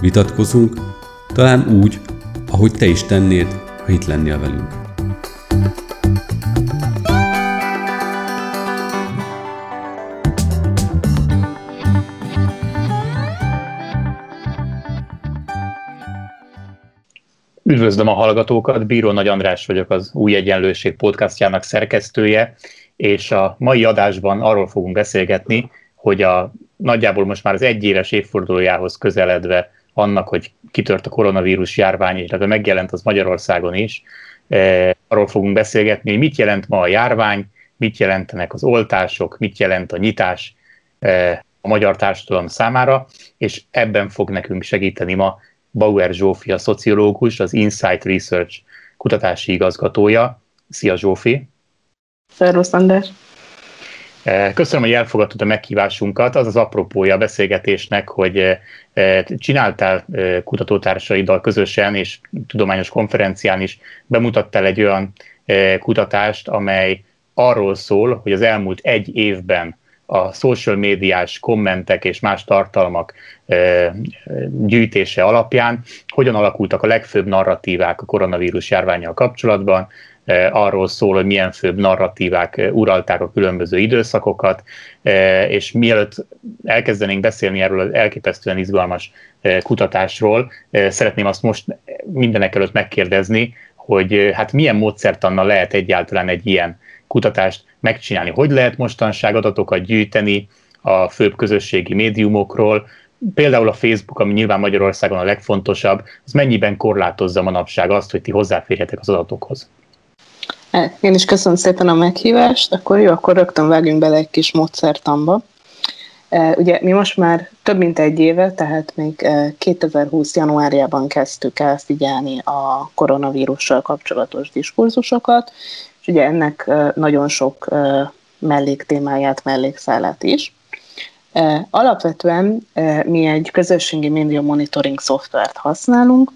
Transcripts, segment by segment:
vitatkozunk, talán úgy, ahogy te is tennéd, ha itt lennél velünk. Üdvözlöm a hallgatókat, Bíró Nagy András vagyok, az Új Egyenlőség podcastjának szerkesztője, és a mai adásban arról fogunk beszélgetni, hogy a nagyjából most már az egyéves évfordulójához közeledve annak, hogy kitört a koronavírus járvány, illetve megjelent az Magyarországon is. E, arról fogunk beszélgetni, hogy mit jelent ma a járvány, mit jelentenek az oltások, mit jelent a nyitás e, a magyar társadalom számára, és ebben fog nekünk segíteni ma Bauer Zsófi, a szociológus, az Insight Research kutatási igazgatója. Szia Zsófi! Szervusz András! Eh, köszönöm, hogy elfogadtad a meghívásunkat. Az az apropója a beszélgetésnek, hogy eh, eh, csináltál kutatótársaiddal közösen, és tudományos konferencián is bemutattál egy olyan kutatást, amely arról szól, hogy az elmúlt egy évben a social médiás kommentek és más tartalmak gyűjtése alapján hogyan alakultak a legfőbb narratívák a koronavírus járványjal kapcsolatban, arról szól, hogy milyen főbb narratívák e, uralták a különböző időszakokat, e, és mielőtt elkezdenénk beszélni erről az elképesztően izgalmas kutatásról, szeretném azt most mindenek előtt megkérdezni, hogy hát milyen módszertannal lehet egyáltalán egy ilyen kutatást megcsinálni. Hogy lehet mostanság adatokat gyűjteni a főbb közösségi médiumokról, például a Facebook, ami nyilván Magyarországon a legfontosabb, az mennyiben korlátozza manapság azt, hogy ti hozzáférjetek az adatokhoz? E, én is köszönöm szépen a meghívást, akkor jó, akkor rögtön vágjunk bele egy kis módszertamba. E, ugye mi most már több mint egy éve, tehát még 2020. E, januárjában kezdtük el figyelni a koronavírussal kapcsolatos diskurzusokat, és ugye ennek nagyon sok melléktémáját, mellékszálát is. Alapvetően mi egy közösségi média monitoring szoftvert használunk,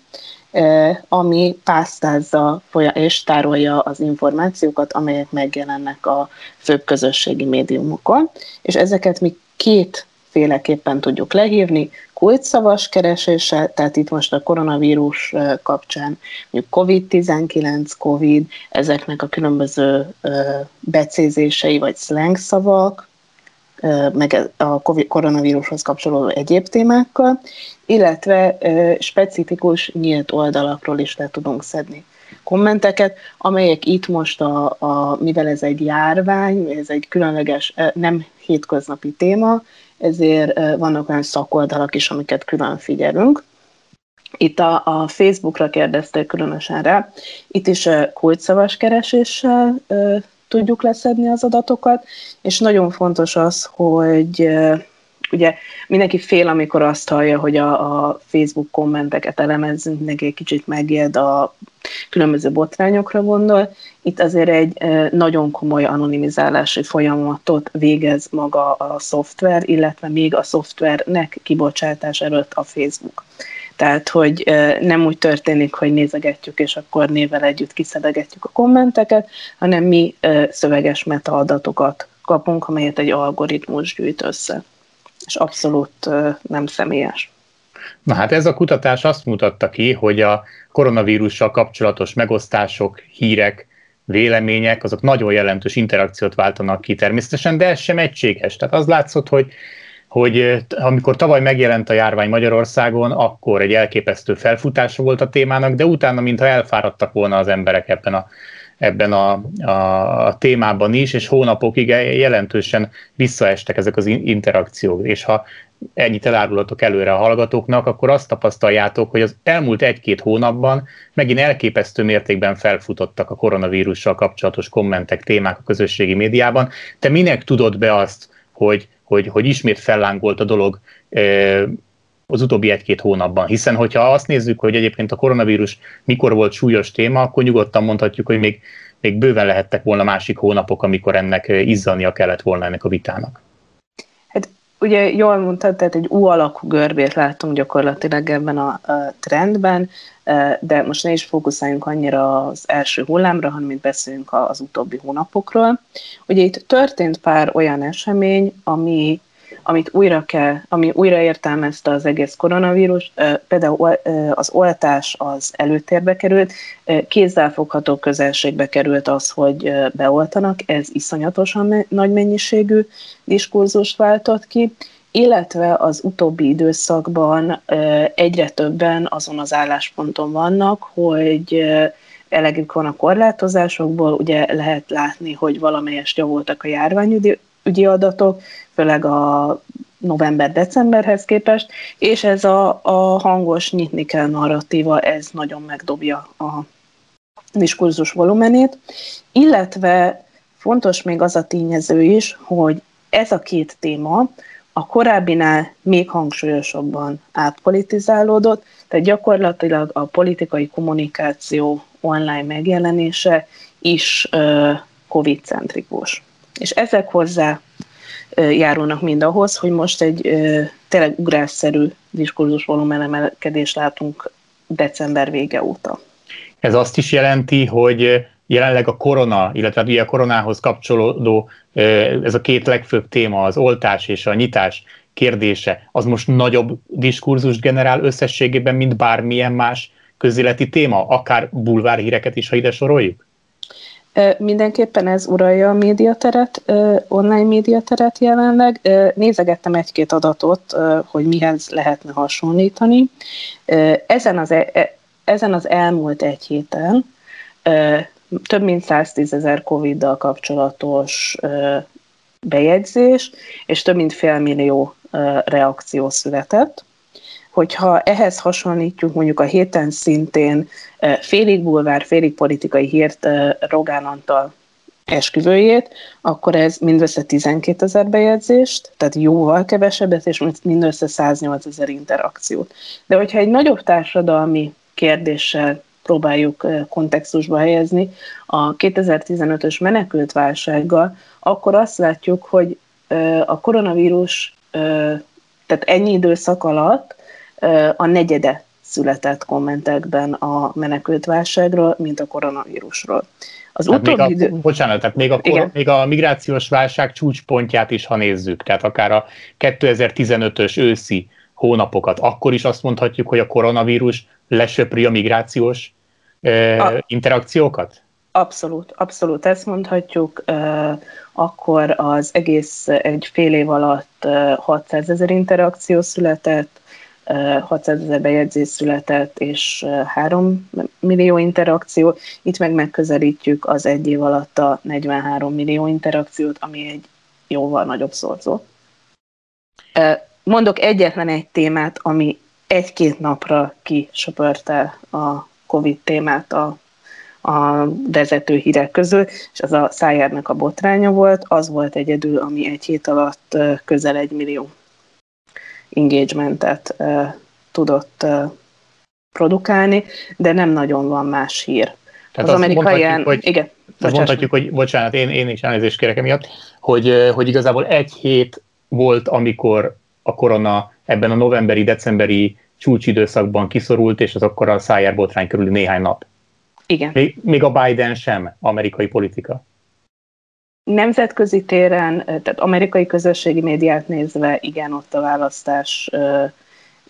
ami pásztázza és tárolja az információkat, amelyek megjelennek a főbb közösségi médiumokon, és ezeket mi két féleképpen tudjuk lehívni, kulcsszavas kereséssel, tehát itt most a koronavírus kapcsán mondjuk COVID-19, COVID, ezeknek a különböző becézései vagy slang szavak, meg a koronavírushoz kapcsolódó egyéb témákkal, illetve specifikus nyílt oldalakról is le tudunk szedni kommenteket, amelyek itt most, a, a, mivel ez egy járvány, ez egy különleges, nem hétköznapi téma, ezért vannak olyan szakoldalak is, amiket külön figyelünk. Itt a, a Facebookra kérdezték különösen rá, itt is kulcsszavas kereséssel tudjuk leszedni az adatokat, és nagyon fontos az, hogy ugye mindenki fél, amikor azt hallja, hogy a, a Facebook kommenteket elemezünk, mindenki egy kicsit megjed a különböző botrányokra gondol. Itt azért egy nagyon komoly anonimizálási folyamatot végez maga a szoftver, illetve még a szoftvernek kibocsátás előtt a Facebook. Tehát, hogy nem úgy történik, hogy nézegetjük, és akkor nével együtt kiszedegetjük a kommenteket, hanem mi szöveges metaadatokat kapunk, amelyet egy algoritmus gyűjt össze. És abszolút nem személyes. Na hát ez a kutatás azt mutatta ki, hogy a koronavírussal kapcsolatos megosztások, hírek, vélemények, azok nagyon jelentős interakciót váltanak ki természetesen, de ez sem egységes. Tehát az látszott, hogy hogy amikor tavaly megjelent a járvány Magyarországon, akkor egy elképesztő felfutása volt a témának, de utána, mintha elfáradtak volna az emberek ebben a, ebben a, a, témában is, és hónapokig jelentősen visszaestek ezek az interakciók. És ha ennyit elárulatok előre a hallgatóknak, akkor azt tapasztaljátok, hogy az elmúlt egy-két hónapban megint elképesztő mértékben felfutottak a koronavírussal kapcsolatos kommentek, témák a közösségi médiában. Te minek tudod be azt, hogy hogy, hogy ismét fellángolt a dolog az utóbbi egy-két hónapban. Hiszen, hogyha azt nézzük, hogy egyébként a koronavírus mikor volt súlyos téma, akkor nyugodtan mondhatjuk, hogy még, még bőven lehettek volna másik hónapok, amikor ennek izzania kellett volna ennek a vitának. Ugye jól mondtad, tehát egy U alakú görbét látunk gyakorlatilag ebben a, a trendben, de most ne is fókuszáljunk annyira az első hullámra, hanem itt beszélünk az utóbbi hónapokról. Ugye itt történt pár olyan esemény, ami amit újra kell, ami újra értelmezte az egész koronavírus, például az oltás az előtérbe került, kézzelfogható közelségbe került az, hogy beoltanak, ez iszonyatosan nagy mennyiségű diskurzust váltott ki, illetve az utóbbi időszakban egyre többen azon az állásponton vannak, hogy elegük van a korlátozásokból, ugye lehet látni, hogy valamelyest javultak a járványügyi ügyi adatok, főleg a november-decemberhez képest, és ez a, a hangos nyitni kell narratíva, ez nagyon megdobja a diskurzus volumenét, illetve fontos még az a tényező is, hogy ez a két téma a korábbinál még hangsúlyosabban átpolitizálódott, tehát gyakorlatilag a politikai kommunikáció online megjelenése is COVID-centrikus. És ezek hozzá járulnak mind ahhoz, hogy most egy tényleg ugrásszerű diskurzus volumen emelkedést látunk december vége óta. Ez azt is jelenti, hogy jelenleg a korona, illetve hát ugye a koronához kapcsolódó ez a két legfőbb téma, az oltás és a nyitás kérdése, az most nagyobb diskurzust generál összességében, mint bármilyen más közéleti téma, akár bulvárhíreket is, ha ide soroljuk? Mindenképpen ez uralja a médiateret, online médiateret jelenleg. Nézegettem egy-két adatot, hogy mihez lehetne hasonlítani. Ezen az, e, e, ezen az elmúlt egy héten több mint 110 ezer Covid-dal kapcsolatos bejegyzés, és több mint félmillió reakció született. Hogyha ehhez hasonlítjuk mondjuk a héten szintén félig bulvár, félig politikai hírt Rogán Antal esküvőjét, akkor ez mindössze 12 ezer bejegyzést, tehát jóval kevesebbet, és mindössze 108 ezer interakciót. De hogyha egy nagyobb társadalmi kérdéssel próbáljuk kontextusba helyezni a 2015-ös menekült válsággal, akkor azt látjuk, hogy a koronavírus, tehát ennyi időszak alatt a negyede született kommentekben a menekült válságról, mint a koronavírusról. Az tehát utóbbi még a, idő... Bocsánat, tehát még a, kor, még a migrációs válság csúcspontját is, ha nézzük, tehát akár a 2015-ös őszi hónapokat, akkor is azt mondhatjuk, hogy a koronavírus lesöpri a migrációs a, interakciókat? Abszolút, abszolút ezt mondhatjuk. Akkor az egész egy fél év alatt 600 ezer interakció született, 600 ezer bejegyzés született, és 3 millió interakció. Itt meg megközelítjük az egy év alatt a 43 millió interakciót, ami egy jóval nagyobb szorzó. Mondok egyetlen egy témát, ami egy-két napra kisöpörte a COVID témát a, a vezető hírek közül, és az a Szájárnak a botránya volt, az volt egyedül, ami egy hét alatt közel egy millió engagementet tudott produkálni, de nem nagyon van más hír. Tehát az amerikai ilyen... Hogy, igen. Azt mondhatjuk, hogy bocsánat, én, én is elnézést kérek emiatt, hogy, hogy igazából egy hét volt, amikor a korona ebben a novemberi-decemberi csúcsidőszakban kiszorult, és az akkor a szájár botrány körül néhány nap. Igen. Még, még a Biden sem amerikai politika. Nemzetközi téren, tehát amerikai közösségi médiát nézve, igen, ott a választás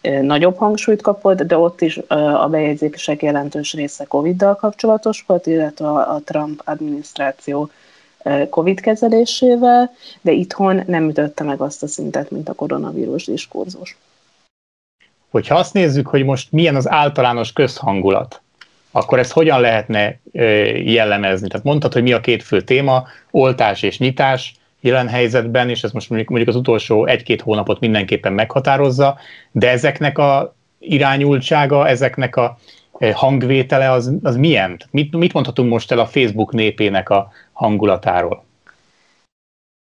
nagyobb hangsúlyt kapott, de ott is a bejegyzések jelentős része Covid-dal kapcsolatos volt, illetve a Trump adminisztráció COVID kezelésével, de itthon nem ütötte meg azt a szintet, mint a koronavírus diskurzus. Hogyha azt nézzük, hogy most milyen az általános közhangulat, akkor ezt hogyan lehetne jellemezni? Tehát mondtad, hogy mi a két fő téma, oltás és nyitás jelen helyzetben, és ez most mondjuk az utolsó egy-két hónapot mindenképpen meghatározza, de ezeknek a irányultsága, ezeknek a hangvétele az, az milyen? Mit, mit mondhatunk most el a Facebook népének a hangulatáról?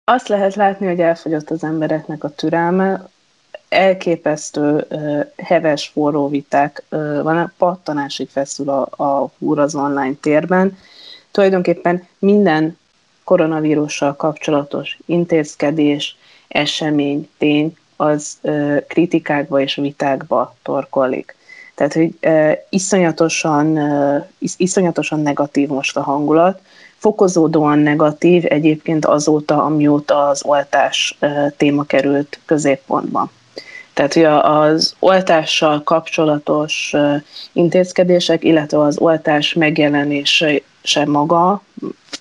Azt lehet látni, hogy elfogyott az embereknek a türelme, elképesztő heves forró viták van, pattanásig feszül a, a húr az online térben. Tulajdonképpen minden koronavírussal kapcsolatos intézkedés, esemény, tény, az kritikákba és vitákba torkollik. Tehát, hogy iszonyatosan, iszonyatosan negatív most a hangulat, fokozódóan negatív egyébként azóta, amióta az oltás téma került középpontba. Tehát, hogy az oltással kapcsolatos intézkedések, illetve az oltás megjelenése maga,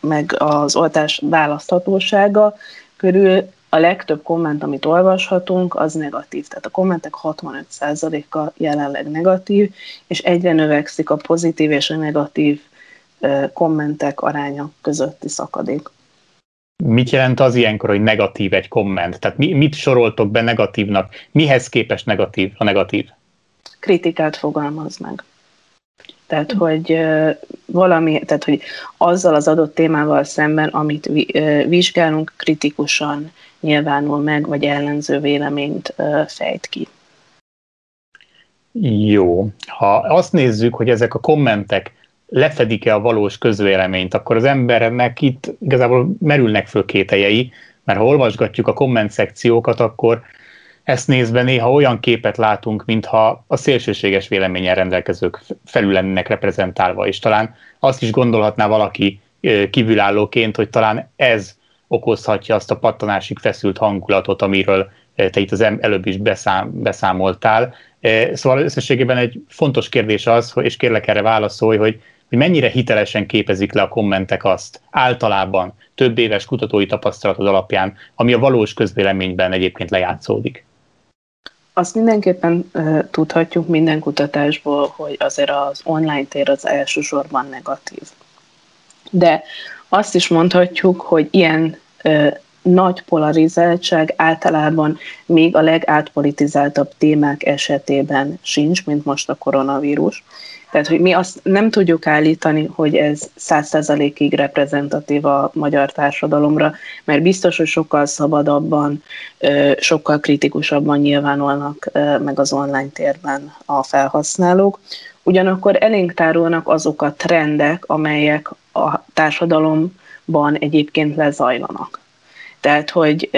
meg az oltás választhatósága körül a legtöbb komment, amit olvashatunk, az negatív. Tehát a kommentek 65%-a jelenleg negatív, és egyre növekszik a pozitív és a negatív kommentek aránya közötti szakadék. Mit jelent az ilyenkor, hogy negatív egy komment? Tehát mi, mit soroltok be negatívnak? Mihez képest negatív a negatív? Kritikát fogalmaz meg. Tehát, hogy valami, tehát, hogy azzal az adott témával szemben, amit vizsgálunk, kritikusan nyilvánul meg, vagy ellenző véleményt fejt ki. Jó. Ha azt nézzük, hogy ezek a kommentek lefedik-e a valós közvéleményt, akkor az embernek itt igazából merülnek föl kételjei, mert ha olvasgatjuk a komment szekciókat, akkor ezt nézve néha olyan képet látunk, mintha a szélsőséges véleményen rendelkezők felül lennének reprezentálva, és talán azt is gondolhatná valaki kívülállóként, hogy talán ez okozhatja azt a pattanásig feszült hangulatot, amiről te itt az előbb is beszám, beszámoltál. Szóval összességében egy fontos kérdés az, és kérlek erre válaszolj, hogy hogy mennyire hitelesen képezik le a kommentek azt általában több éves kutatói tapasztalatod alapján, ami a valós közvéleményben egyébként lejátszódik? Azt mindenképpen uh, tudhatjuk minden kutatásból, hogy azért az online tér az elsősorban negatív. De azt is mondhatjuk, hogy ilyen uh, nagy polarizáltság általában még a legátpolitizáltabb témák esetében sincs, mint most a koronavírus. Tehát, hogy mi azt nem tudjuk állítani, hogy ez száz százalékig reprezentatív a magyar társadalomra, mert biztos, hogy sokkal szabadabban, sokkal kritikusabban nyilvánulnak meg az online térben a felhasználók. Ugyanakkor elénk tárolnak azok a trendek, amelyek a társadalomban egyébként lezajlanak. Tehát, hogy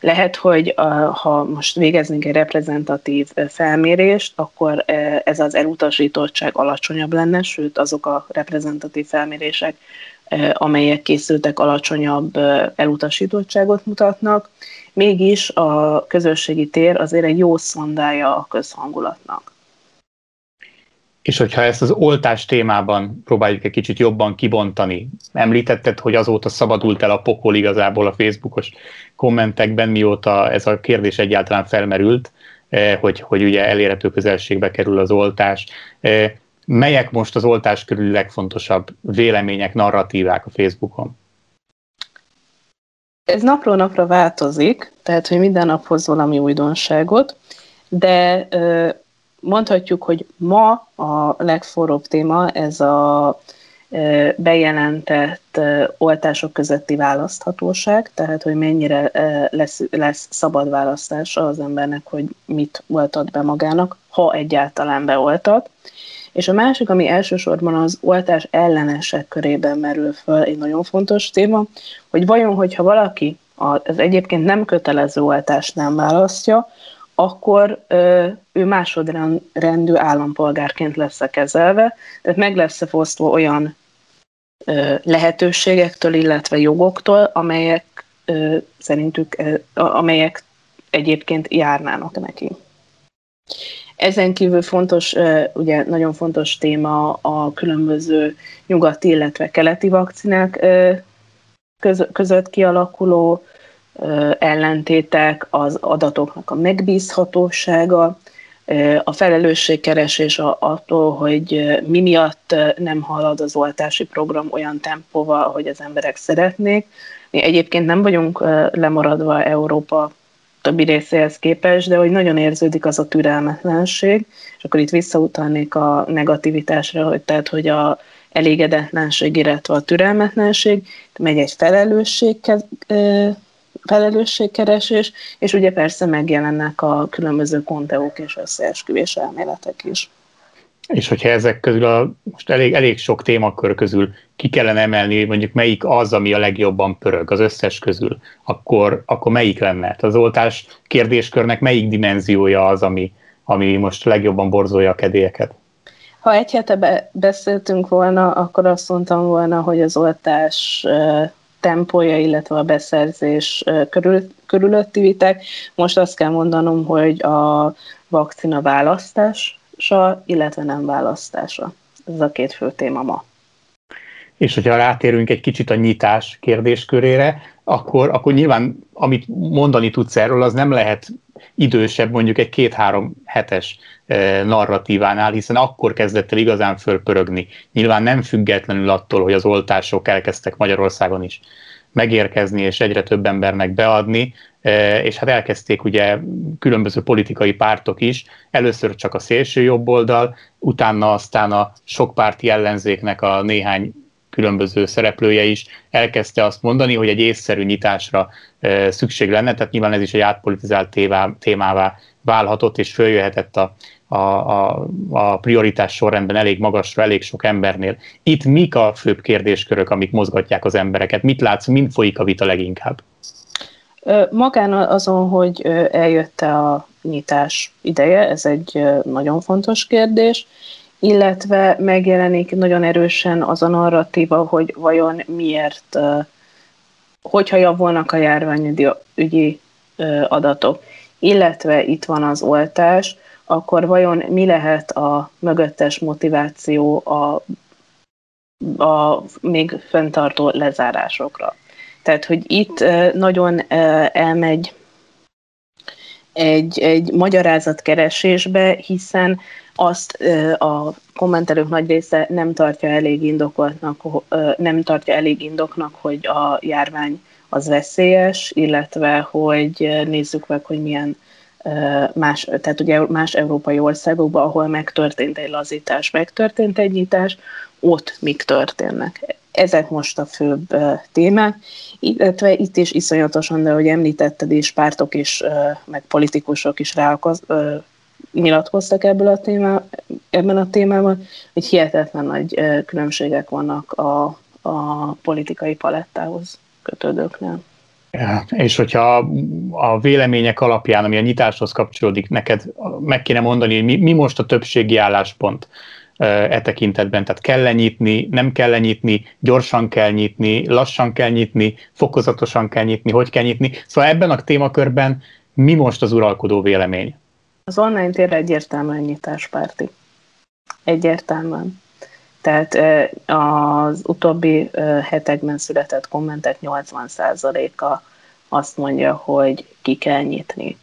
lehet, hogy ha most végeznénk egy reprezentatív felmérést, akkor ez az elutasítottság alacsonyabb lenne, sőt azok a reprezentatív felmérések, amelyek készültek, alacsonyabb elutasítottságot mutatnak. Mégis a közösségi tér azért egy jó szondája a közhangulatnak. És hogyha ezt az oltás témában próbáljuk egy kicsit jobban kibontani, említetted, hogy azóta szabadult el a pokol igazából a Facebookos kommentekben, mióta ez a kérdés egyáltalán felmerült, eh, hogy, hogy ugye elérhető közelségbe kerül az oltás. Eh, melyek most az oltás körül legfontosabb vélemények, narratívák a Facebookon? Ez napról napra változik, tehát hogy minden nap hoz valami újdonságot, de mondhatjuk, hogy ma a legforróbb téma ez a bejelentett oltások közötti választhatóság, tehát hogy mennyire lesz, lesz szabad választása az embernek, hogy mit oltat be magának, ha egyáltalán beoltat. És a másik, ami elsősorban az oltás ellenesek körében merül föl, egy nagyon fontos téma, hogy vajon, hogyha valaki az egyébként nem kötelező oltást nem választja, akkor ö, ő másodrendű állampolgárként lesz kezelve, tehát meg lesz fosztva olyan ö, lehetőségektől, illetve jogoktól, amelyek ö, szerintük, ö, amelyek egyébként járnának neki. Ezen kívül fontos, ugye nagyon fontos téma a különböző nyugati, illetve keleti vakcinák között kialakuló ellentétek, az adatoknak a megbízhatósága, a felelősségkeresés attól, hogy mi miatt nem halad az oltási program olyan tempóval, hogy az emberek szeretnék. Mi egyébként nem vagyunk lemaradva Európa többi részéhez képest, de hogy nagyon érződik az a türelmetlenség, és akkor itt visszautalnék a negativitásra, hogy tehát, hogy a elégedetlenség, illetve a türelmetlenség, megy egy felelősség felelősségkeresés, és ugye persze megjelennek a különböző konteók és összeesküvés elméletek is. És hogyha ezek közül a most elég, elég sok témakör közül ki kellene emelni, mondjuk melyik az, ami a legjobban pörög az összes közül, akkor, akkor melyik lenne? Az oltás kérdéskörnek melyik dimenziója az, ami, ami most legjobban borzolja a kedélyeket? Ha egy hete be- beszéltünk volna, akkor azt mondtam volna, hogy az oltás tempója, illetve a beszerzés körül, körülötti vitek. Most azt kell mondanom, hogy a vakcina választása, illetve nem választása. Ez a két fő téma ma. És hogyha rátérünk egy kicsit a nyitás kérdéskörére, akkor, akkor nyilván, amit mondani tudsz erről, az nem lehet idősebb, mondjuk egy két-három hetes narratívánál, hiszen akkor kezdett el igazán fölpörögni. Nyilván nem függetlenül attól, hogy az oltások elkezdtek Magyarországon is megérkezni, és egyre több embernek beadni, és hát elkezdték ugye különböző politikai pártok is, először csak a szélső jobb oldal, utána aztán a sokpárti ellenzéknek a néhány különböző szereplője is elkezdte azt mondani, hogy egy észszerű nyitásra szükség lenne, tehát nyilván ez is egy átpolitizált tévá, témává válhatott, és följöhetett a, a, a, a prioritás sorrendben elég magasra, elég sok embernél. Itt mik a főbb kérdéskörök, amik mozgatják az embereket? Mit látsz, mind folyik a vita leginkább? Magán azon, hogy eljött a nyitás ideje, ez egy nagyon fontos kérdés illetve megjelenik nagyon erősen az a narratíva, hogy vajon miért, hogyha javulnak a járványügyi adatok, illetve itt van az oltás, akkor vajon mi lehet a mögöttes motiváció a, a még fenntartó lezárásokra. Tehát, hogy itt nagyon elmegy egy, egy magyarázatkeresésbe, hiszen azt a kommentelők nagy része nem tartja elég indokoltnak, nem tartja elég indoknak, hogy a járvány az veszélyes, illetve hogy nézzük meg, hogy milyen más, tehát ugye más európai országokban, ahol megtörtént egy lazítás, megtörtént egy nyitás, ott mik történnek. Ezek most a főbb témák, illetve itt is iszonyatosan, de ahogy említetted is, pártok is, meg politikusok is ráakoz, nyilatkoztak ebből a témá, ebben a témában, hogy hihetetlen nagy különbségek vannak a, a politikai palettához kötődőknél. És hogyha a vélemények alapján, ami a nyitáshoz kapcsolódik, neked meg kéne mondani, hogy mi, mi most a többségi álláspont e tekintetben, tehát kell nyitni, nem kell nyitni, gyorsan kell nyitni, lassan kell nyitni, fokozatosan kell nyitni, hogy kell nyitni. Szóval ebben a témakörben mi most az uralkodó vélemény? Az online tér egyértelműen nyitáspárti. Egyértelműen. Tehát az utóbbi hetekben született kommentek 80%-a azt mondja, hogy ki kell nyitni.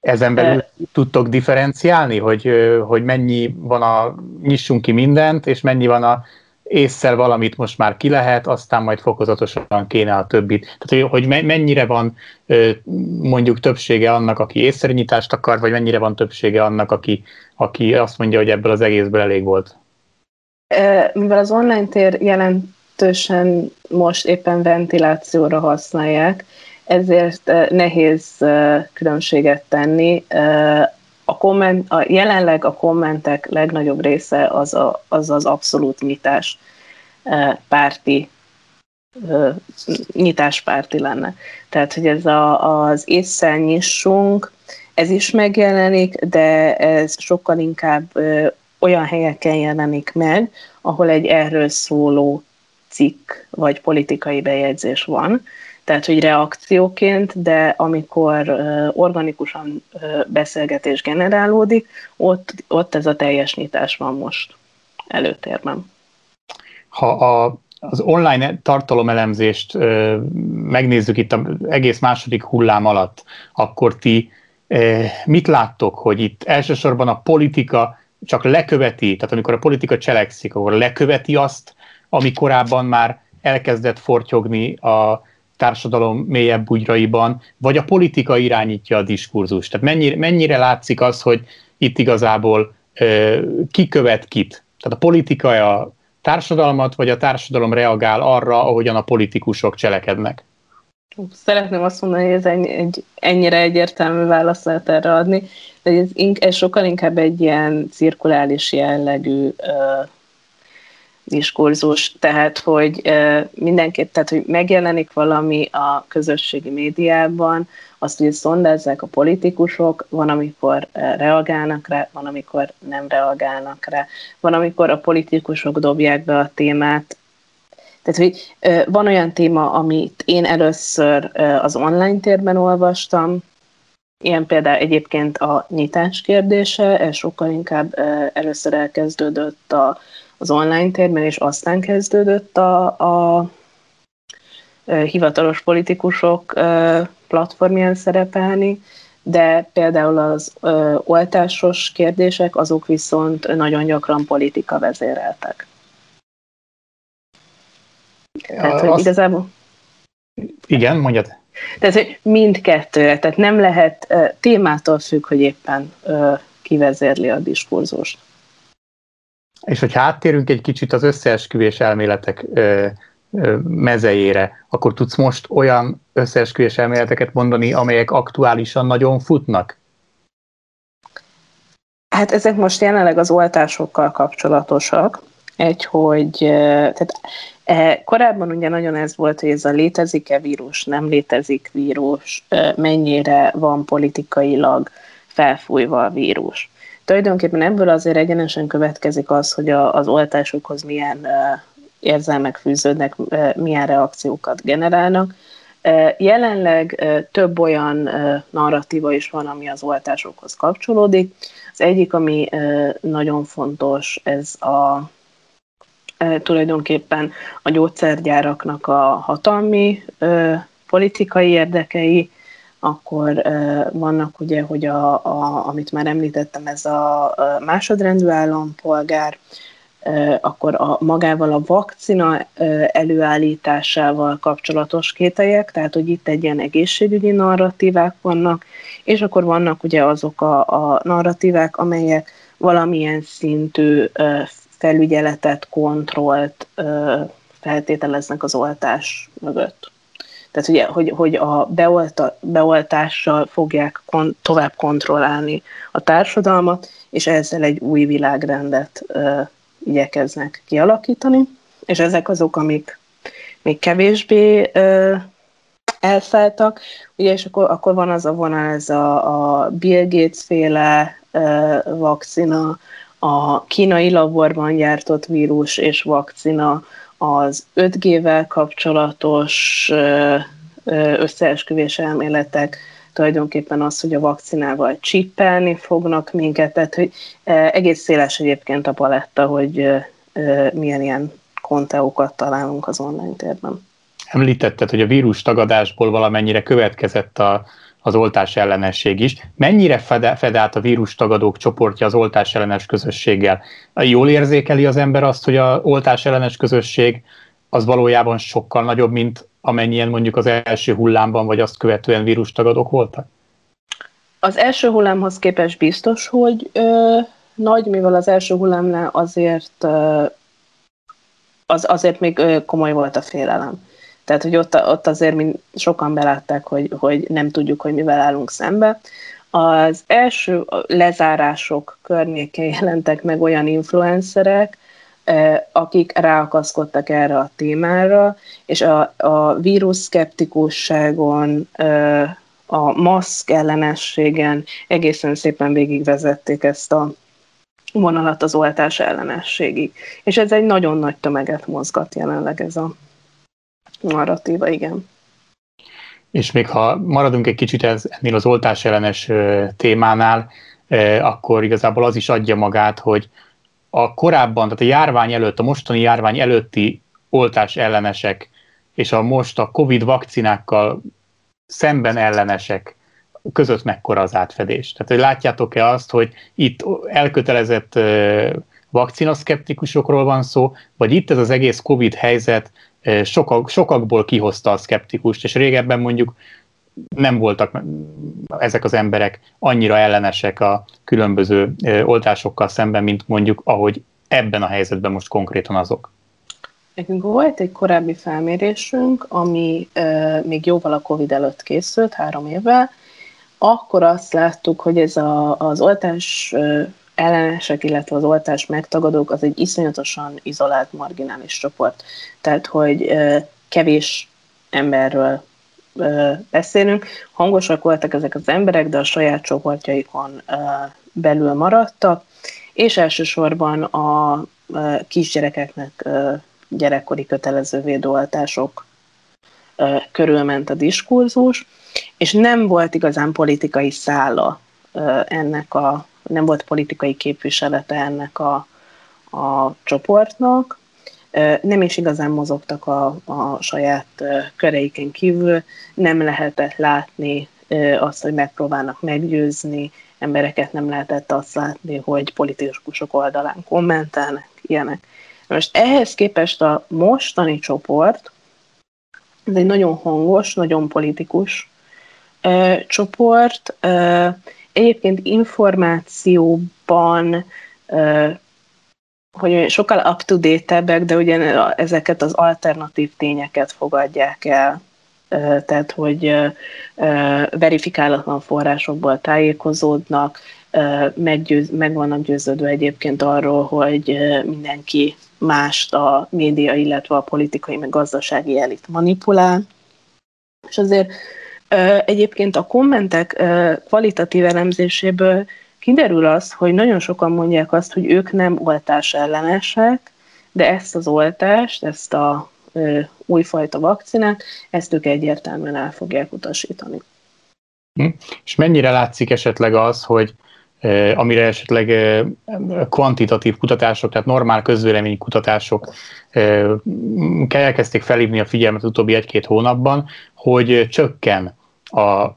Ezen belül tudtok differenciálni, hogy, hogy mennyi van a nyissunk ki mindent, és mennyi van a észszel valamit most már ki lehet, aztán majd fokozatosan kéne a többit. Tehát, hogy mennyire van mondjuk többsége annak, aki észszerű nyitást akar, vagy mennyire van többsége annak, aki, aki azt mondja, hogy ebből az egészből elég volt? Mivel az online tér jelentősen most éppen ventilációra használják, ezért nehéz különbséget tenni. A, komment, a jelenleg a kommentek legnagyobb része az a, az, az abszolút nyitás párti nyitáspárti lenne. Tehát, hogy ez a, az észszel nyissunk, ez is megjelenik, de ez sokkal inkább olyan helyeken jelenik meg, ahol egy erről szóló cikk vagy politikai bejegyzés van, tehát hogy reakcióként, de amikor organikusan beszélgetés generálódik, ott, ott ez a teljes nyitás van most előtérben. Ha a, az online tartalomelemzést megnézzük itt az egész második hullám alatt, akkor ti mit láttok, hogy itt elsősorban a politika csak leköveti, tehát amikor a politika cselekszik, akkor leköveti azt, ami korábban már elkezdett fortyogni a társadalom mélyebb bugyraiban, vagy a politika irányítja a diskurzus. Tehát mennyire, mennyire látszik az, hogy itt igazából ö, ki követ kit? Tehát a politika a társadalmat, vagy a társadalom reagál arra, ahogyan a politikusok cselekednek? Szeretném azt mondani, hogy ez egy, egy ennyire egyértelmű választ lehet erre adni, de ez, ez sokkal inkább egy ilyen cirkulális jellegű uh, diskurzus, tehát hogy mindenképp, tehát hogy megjelenik valami a közösségi médiában, azt ugye szondázzák a politikusok, van, amikor reagálnak rá, van, amikor nem reagálnak rá, van, amikor a politikusok dobják be a témát, tehát, hogy van olyan téma, amit én először az online térben olvastam, ilyen például egyébként a nyitás kérdése, sokkal inkább először elkezdődött a, az online térben, és aztán kezdődött a, a hivatalos politikusok platformján szerepelni, de például az oltásos kérdések, azok viszont nagyon gyakran politika vezéreltek. Tehát, hogy azt... igazából... Igen, mondjad. Tehát, hogy mindkettőre, tehát nem lehet témától függ, hogy éppen uh, kivezérli a diskurzust. És hogyha áttérünk egy kicsit az összeesküvés elméletek uh, mezejére, akkor tudsz most olyan összeesküvés elméleteket mondani, amelyek aktuálisan nagyon futnak? Hát ezek most jelenleg az oltásokkal kapcsolatosak. Egy, hogy tehát E, korábban ugye nagyon ez volt, hogy ez a létezik-e vírus, nem létezik vírus, mennyire van politikailag felfújva a vírus. Tulajdonképpen ebből azért egyenesen következik az, hogy a, az oltásokhoz milyen érzelmek fűződnek, milyen reakciókat generálnak. Jelenleg több olyan narratíva is van, ami az oltásokhoz kapcsolódik. Az egyik, ami nagyon fontos, ez a tulajdonképpen a gyógyszergyáraknak a hatalmi politikai érdekei, akkor vannak ugye, hogy a, a, amit már említettem, ez a másodrendű állampolgár, akkor a magával a vakcina előállításával kapcsolatos kételyek, tehát hogy itt egy ilyen egészségügyi narratívák vannak, és akkor vannak ugye azok a, a narratívák, amelyek valamilyen szintű felügyeletet, kontrollt feltételeznek az oltás mögött. Tehát ugye, hogy, hogy a beolta, beoltással fogják kon, tovább kontrollálni a társadalmat, és ezzel egy új világrendet ö, igyekeznek kialakítani, és ezek azok, amik még kevésbé ö, elszálltak, ugye, és akkor, akkor van az a vonal, ez a, a Bill Gates féle ö, vakcina, a kínai laborban gyártott vírus és vakcina, az 5G-vel kapcsolatos összeesküvés elméletek, tulajdonképpen az, hogy a vakcinával csippelni fognak minket, tehát hogy egész széles egyébként a paletta, hogy milyen ilyen konteókat találunk az online térben. Említetted, hogy a vírus tagadásból valamennyire következett a, az oltás ellenesség is. Mennyire fed, fed át a vírus tagadók csoportja az oltás ellenes közösséggel? Jól érzékeli az ember azt, hogy a oltás ellenes közösség az valójában sokkal nagyobb, mint amennyien mondjuk az első hullámban, vagy azt követően vírus tagadók voltak? Az első hullámhoz képest biztos, hogy ö, nagy, mivel az első hullámnál azért ö, az, azért még komoly volt a félelem. Tehát, hogy ott, ott azért mind sokan belátták, hogy, hogy nem tudjuk, hogy mivel állunk szembe. Az első lezárások környékén jelentek meg olyan influencerek, akik ráakaszkodtak erre a témára, és a, a vírus szkeptikusságon, a maszk ellenességen egészen szépen végigvezették ezt a vonalat az oltás ellenességig. És ez egy nagyon nagy tömeget mozgat jelenleg ez a narratíva, igen. És még ha maradunk egy kicsit ez, ennél az oltás ellenes témánál, akkor igazából az is adja magát, hogy a korábban, tehát a járvány előtt, a mostani járvány előtti oltás ellenesek és a most a Covid vakcinákkal szemben ellenesek között mekkora az átfedés. Tehát, hogy látjátok-e azt, hogy itt elkötelezett vakcinaszkeptikusokról van szó, vagy itt ez az egész Covid helyzet sokak, sokakból kihozta a szkeptikust, és régebben mondjuk nem voltak ezek az emberek annyira ellenesek a különböző oltásokkal szemben, mint mondjuk ahogy ebben a helyzetben most konkrétan azok. Nekünk volt egy korábbi felmérésünk, ami uh, még jóval a Covid előtt készült, három évvel. Akkor azt láttuk, hogy ez a, az oltás ellenesek, illetve az oltás megtagadók, az egy iszonyatosan izolált, marginális csoport. Tehát, hogy kevés emberről beszélünk. Hangosak voltak ezek az emberek, de a saját csoportjaikon belül maradtak, és elsősorban a kisgyerekeknek gyerekkori kötelező védőoltások körülment a diskurzus, és nem volt igazán politikai szála ennek a, nem volt politikai képviselete ennek a, a csoportnak, nem is igazán mozogtak a, a saját köreiken kívül, nem lehetett látni azt, hogy megpróbálnak meggyőzni, embereket nem lehetett azt látni, hogy politikusok oldalán kommentelnek, ilyenek. Most ehhez képest a mostani csoport, ez egy nagyon hangos, nagyon politikus ö, csoport, ö, egyébként információban hogy sokkal up-to-date-ebbek, de ugye ezeket az alternatív tényeket fogadják el tehát hogy verifikálatlan forrásokból tájékozódnak, meggyőz, meg vannak győződve egyébként arról, hogy mindenki mást a média, illetve a politikai, meg gazdasági elit manipulál. És azért egyébként a kommentek kvalitatív elemzéséből kiderül az, hogy nagyon sokan mondják azt, hogy ők nem oltás ellenesek, de ezt az oltást, ezt a újfajta vakcinát, ezt ők egyértelműen el fogják utasítani. Hm. És mennyire látszik esetleg az, hogy amire esetleg kvantitatív kutatások, tehát normál közvélemény kutatások elkezdték felhívni a figyelmet utóbbi egy-két hónapban, hogy csökken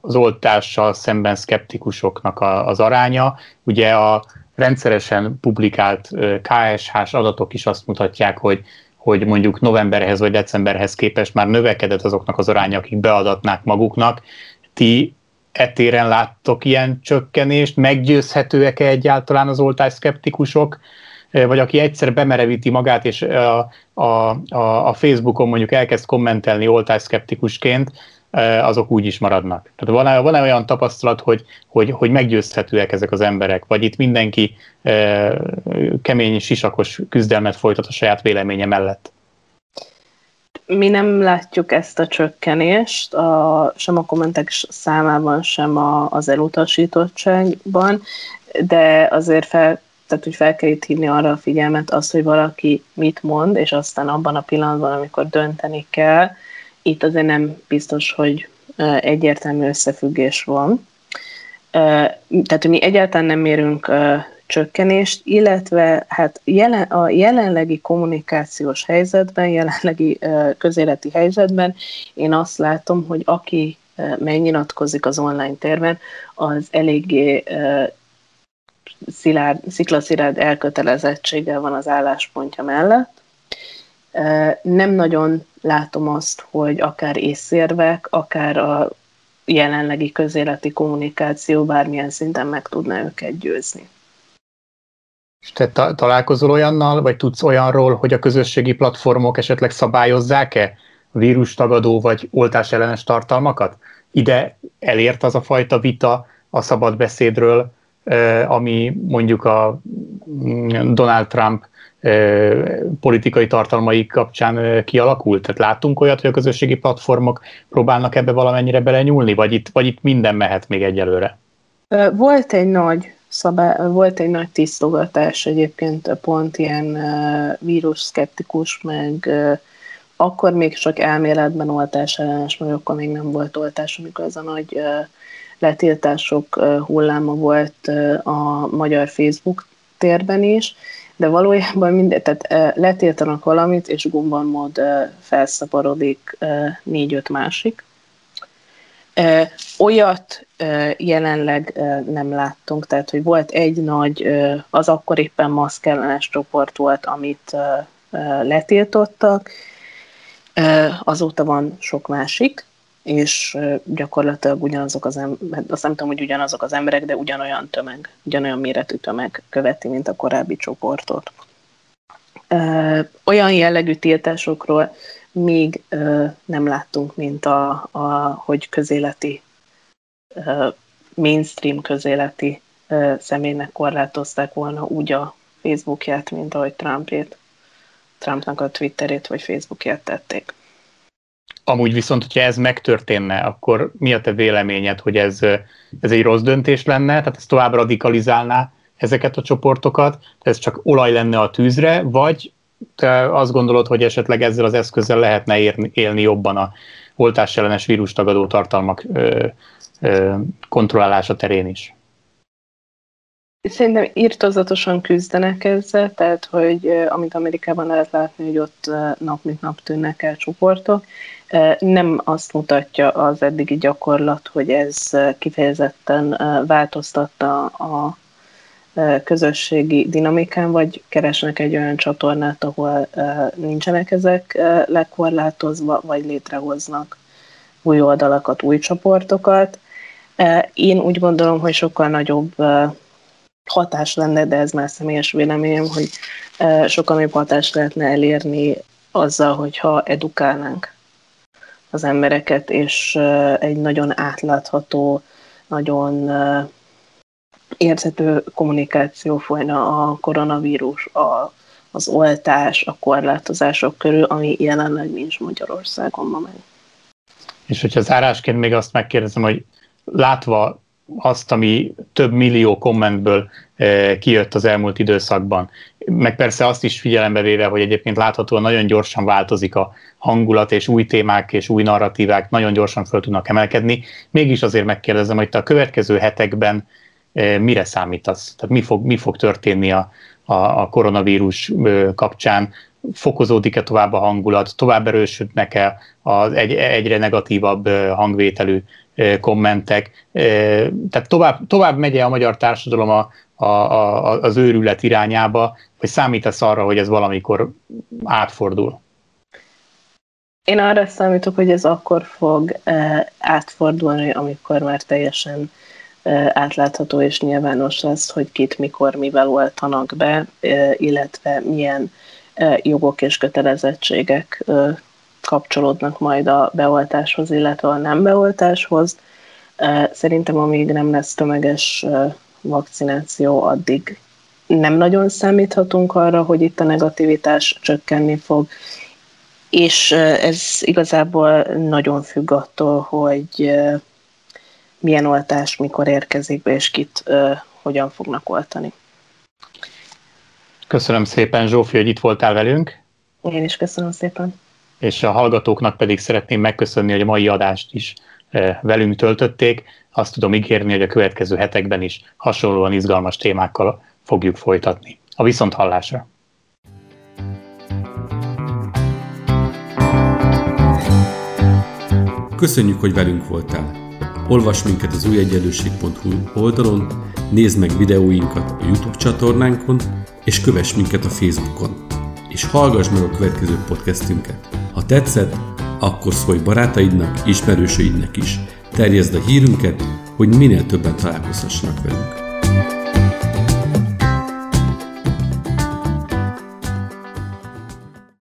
az oltással szemben szkeptikusoknak az aránya. Ugye a rendszeresen publikált KSH-s adatok is azt mutatják, hogy hogy mondjuk novemberhez vagy decemberhez képest már növekedett azoknak az aránya, akik beadatnák maguknak. Ti etéren láttok ilyen csökkenést? Meggyőzhetőek-e egyáltalán az oltásszkeptikusok? Vagy aki egyszer bemerevíti magát, és a, a, a, Facebookon mondjuk elkezd kommentelni oltásszkeptikusként, azok úgy is maradnak. Tehát van-e, van-e olyan tapasztalat, hogy, hogy, hogy meggyőzhetőek ezek az emberek, vagy itt mindenki e, kemény, sisakos küzdelmet folytat a saját véleménye mellett? Mi nem látjuk ezt a csökkenést, a, sem a kommentek számában, sem a, az elutasítottságban, de azért fel, tehát, hogy fel kell itt hívni arra a figyelmet, az, hogy valaki mit mond, és aztán abban a pillanatban, amikor dönteni kell, itt azért nem biztos, hogy egyértelmű összefüggés van. Tehát mi egyáltalán nem mérünk csökkenést, illetve hát jelen, a jelenlegi kommunikációs helyzetben, jelenlegi közéleti helyzetben én azt látom, hogy aki megnyilatkozik az online térben, az eléggé szilárd, sziklaszilárd elkötelezettséggel van az álláspontja mellett, nem nagyon látom azt, hogy akár észérvek, akár a jelenlegi közéleti kommunikáció bármilyen szinten meg tudná őket győzni. És te ta- találkozol olyannal, vagy tudsz olyanról, hogy a közösségi platformok esetleg szabályozzák-e vírustagadó vagy oltás ellenes tartalmakat? Ide elért az a fajta vita a szabad beszédről, ami mondjuk a mm, Donald Trump politikai tartalmai kapcsán kialakult? Tehát láttunk olyat, hogy a közösségi platformok próbálnak ebbe valamennyire belenyúlni, vagy itt, vagy itt minden mehet még egyelőre? Volt egy nagy szabály, volt egy nagy tisztogatás egyébként pont ilyen vírus szkeptikus, meg akkor még csak elméletben oltás ellenes, vagy akkor még nem volt oltás, amikor ez a nagy letiltások hulláma volt a magyar Facebook térben is, de valójában minden, tehát letiltanak valamit, és gumban mód felszaporodik négy-öt másik. Olyat jelenleg nem láttunk, tehát hogy volt egy nagy, az akkor éppen maszkellenes csoport volt, amit letiltottak, azóta van sok másik, és gyakorlatilag ugyanazok az emberek, azt nem tudom, hogy ugyanazok az emberek, de ugyanolyan tömeg, ugyanolyan méretű tömeg követi, mint a korábbi csoportot. Olyan jellegű tiltásokról még nem láttunk, mint a, a hogy közéleti, mainstream közéleti személynek korlátozták volna úgy a Facebookját, mint ahogy Trumpét, Trumpnak a Twitterét vagy Facebookját tették. Amúgy viszont, hogyha ez megtörténne, akkor mi a te véleményed, hogy ez, ez egy rossz döntés lenne, tehát ez tovább radikalizálná ezeket a csoportokat, ez csak olaj lenne a tűzre, vagy te azt gondolod, hogy esetleg ezzel az eszközzel lehetne érni, élni jobban a oltás ellenes vírustagadó tartalmak ö, ö, kontrollálása terén is? Szerintem írtozatosan küzdenek ezzel, tehát hogy amit Amerikában lehet látni, hogy ott nap mint nap tűnnek el csoportok, nem azt mutatja az eddigi gyakorlat, hogy ez kifejezetten változtatta a közösségi dinamikán, vagy keresnek egy olyan csatornát, ahol nincsenek ezek lekorlátozva, vagy létrehoznak új oldalakat, új csoportokat. Én úgy gondolom, hogy sokkal nagyobb hatás lenne, de ez már személyes véleményem, hogy sokkal nagyobb hatást lehetne elérni azzal, hogyha edukálnánk az embereket, és egy nagyon átlátható, nagyon érthető kommunikáció folyna a koronavírus, a, az oltás, a korlátozások körül, ami jelenleg nincs Magyarországon ma meg. És hogyha zárásként még azt megkérdezem, hogy látva azt, ami több millió kommentből eh, kijött az elmúlt időszakban. Meg persze azt is figyelembe véve, hogy egyébként láthatóan nagyon gyorsan változik a hangulat, és új témák és új narratívák nagyon gyorsan föl tudnak emelkedni. Mégis azért megkérdezem, hogy te a következő hetekben eh, mire számítasz? Tehát mi fog, mi fog történni a, a, a koronavírus kapcsán? Fokozódik-e tovább a hangulat? Tovább erősödnek-e az egy, egyre negatívabb hangvételű kommentek. Tehát tovább, tovább megy a magyar társadalom a, a, a, az őrület irányába, vagy számítasz arra, hogy ez valamikor átfordul? Én arra számítok, hogy ez akkor fog átfordulni, amikor már teljesen átlátható és nyilvános lesz, hogy kit, mikor, mivel oltanak be, illetve milyen jogok és kötelezettségek kapcsolódnak majd a beoltáshoz, illetve a nem beoltáshoz. Szerintem amíg nem lesz tömeges vakcináció, addig nem nagyon számíthatunk arra, hogy itt a negativitás csökkenni fog, és ez igazából nagyon függ attól, hogy milyen oltás mikor érkezik be, és kit hogyan fognak oltani. Köszönöm szépen, Zsófi, hogy itt voltál velünk. Én is köszönöm szépen és a hallgatóknak pedig szeretném megköszönni, hogy a mai adást is eh, velünk töltötték. Azt tudom ígérni, hogy a következő hetekben is hasonlóan izgalmas témákkal fogjuk folytatni. A viszont hallásra! Köszönjük, hogy velünk voltál! Olvasd minket az újegyenlőség.hu oldalon, nézd meg videóinkat a YouTube csatornánkon, és kövess minket a Facebookon. És hallgass meg a következő podcastünket! Ha tetszett, akkor szólj barátaidnak, ismerősöidnek is. Terjezd a hírünket, hogy minél többen találkozhassanak velünk.